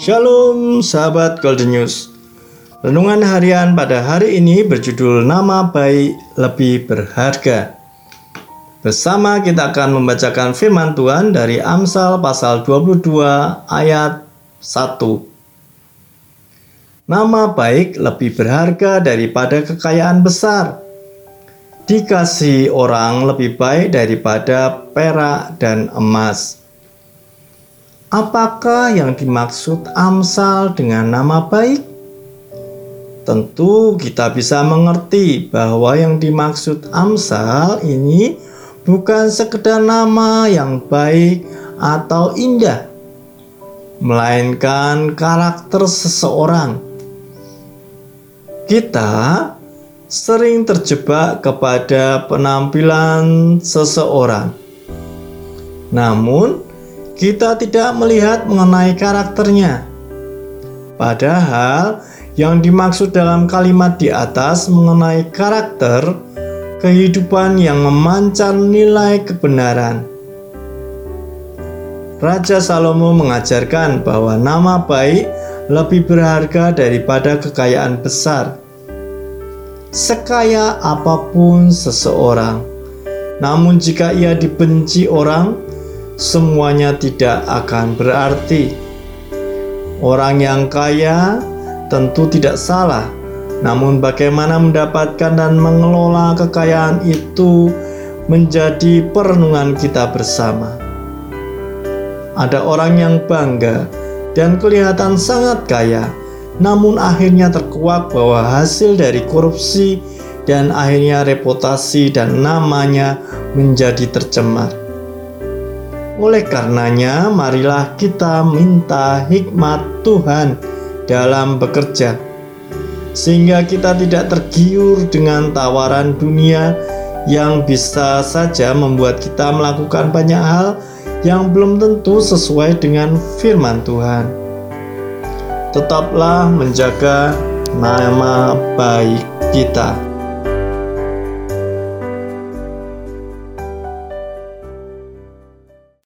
Shalom sahabat Golden News. Renungan harian pada hari ini berjudul Nama Baik Lebih Berharga. Bersama kita akan membacakan firman Tuhan dari Amsal pasal 22 ayat 1. Nama baik lebih berharga daripada kekayaan besar. Dikasih orang lebih baik daripada perak dan emas. Apakah yang dimaksud Amsal dengan nama baik? Tentu kita bisa mengerti bahwa yang dimaksud Amsal ini bukan sekedar nama yang baik atau indah, melainkan karakter seseorang. Kita sering terjebak kepada penampilan seseorang. Namun, kita tidak melihat mengenai karakternya. Padahal, yang dimaksud dalam kalimat di atas mengenai karakter kehidupan yang memancar nilai kebenaran. Raja Salomo mengajarkan bahwa nama baik lebih berharga daripada kekayaan besar. Sekaya apa pun seseorang, namun jika ia dibenci orang, semuanya tidak akan berarti. Orang yang kaya tentu tidak salah, namun bagaimana mendapatkan dan mengelola kekayaan itu menjadi perenungan kita bersama. Ada orang yang bangga dan kelihatan sangat kaya, namun akhirnya terkuak bahwa hasil dari korupsi dan akhirnya reputasi dan namanya menjadi tercemar. Oleh karenanya, marilah kita minta hikmat Tuhan dalam bekerja, sehingga kita tidak tergiur dengan tawaran dunia yang bisa saja membuat kita melakukan banyak hal yang belum tentu sesuai dengan firman Tuhan. Tetaplah menjaga nama baik kita.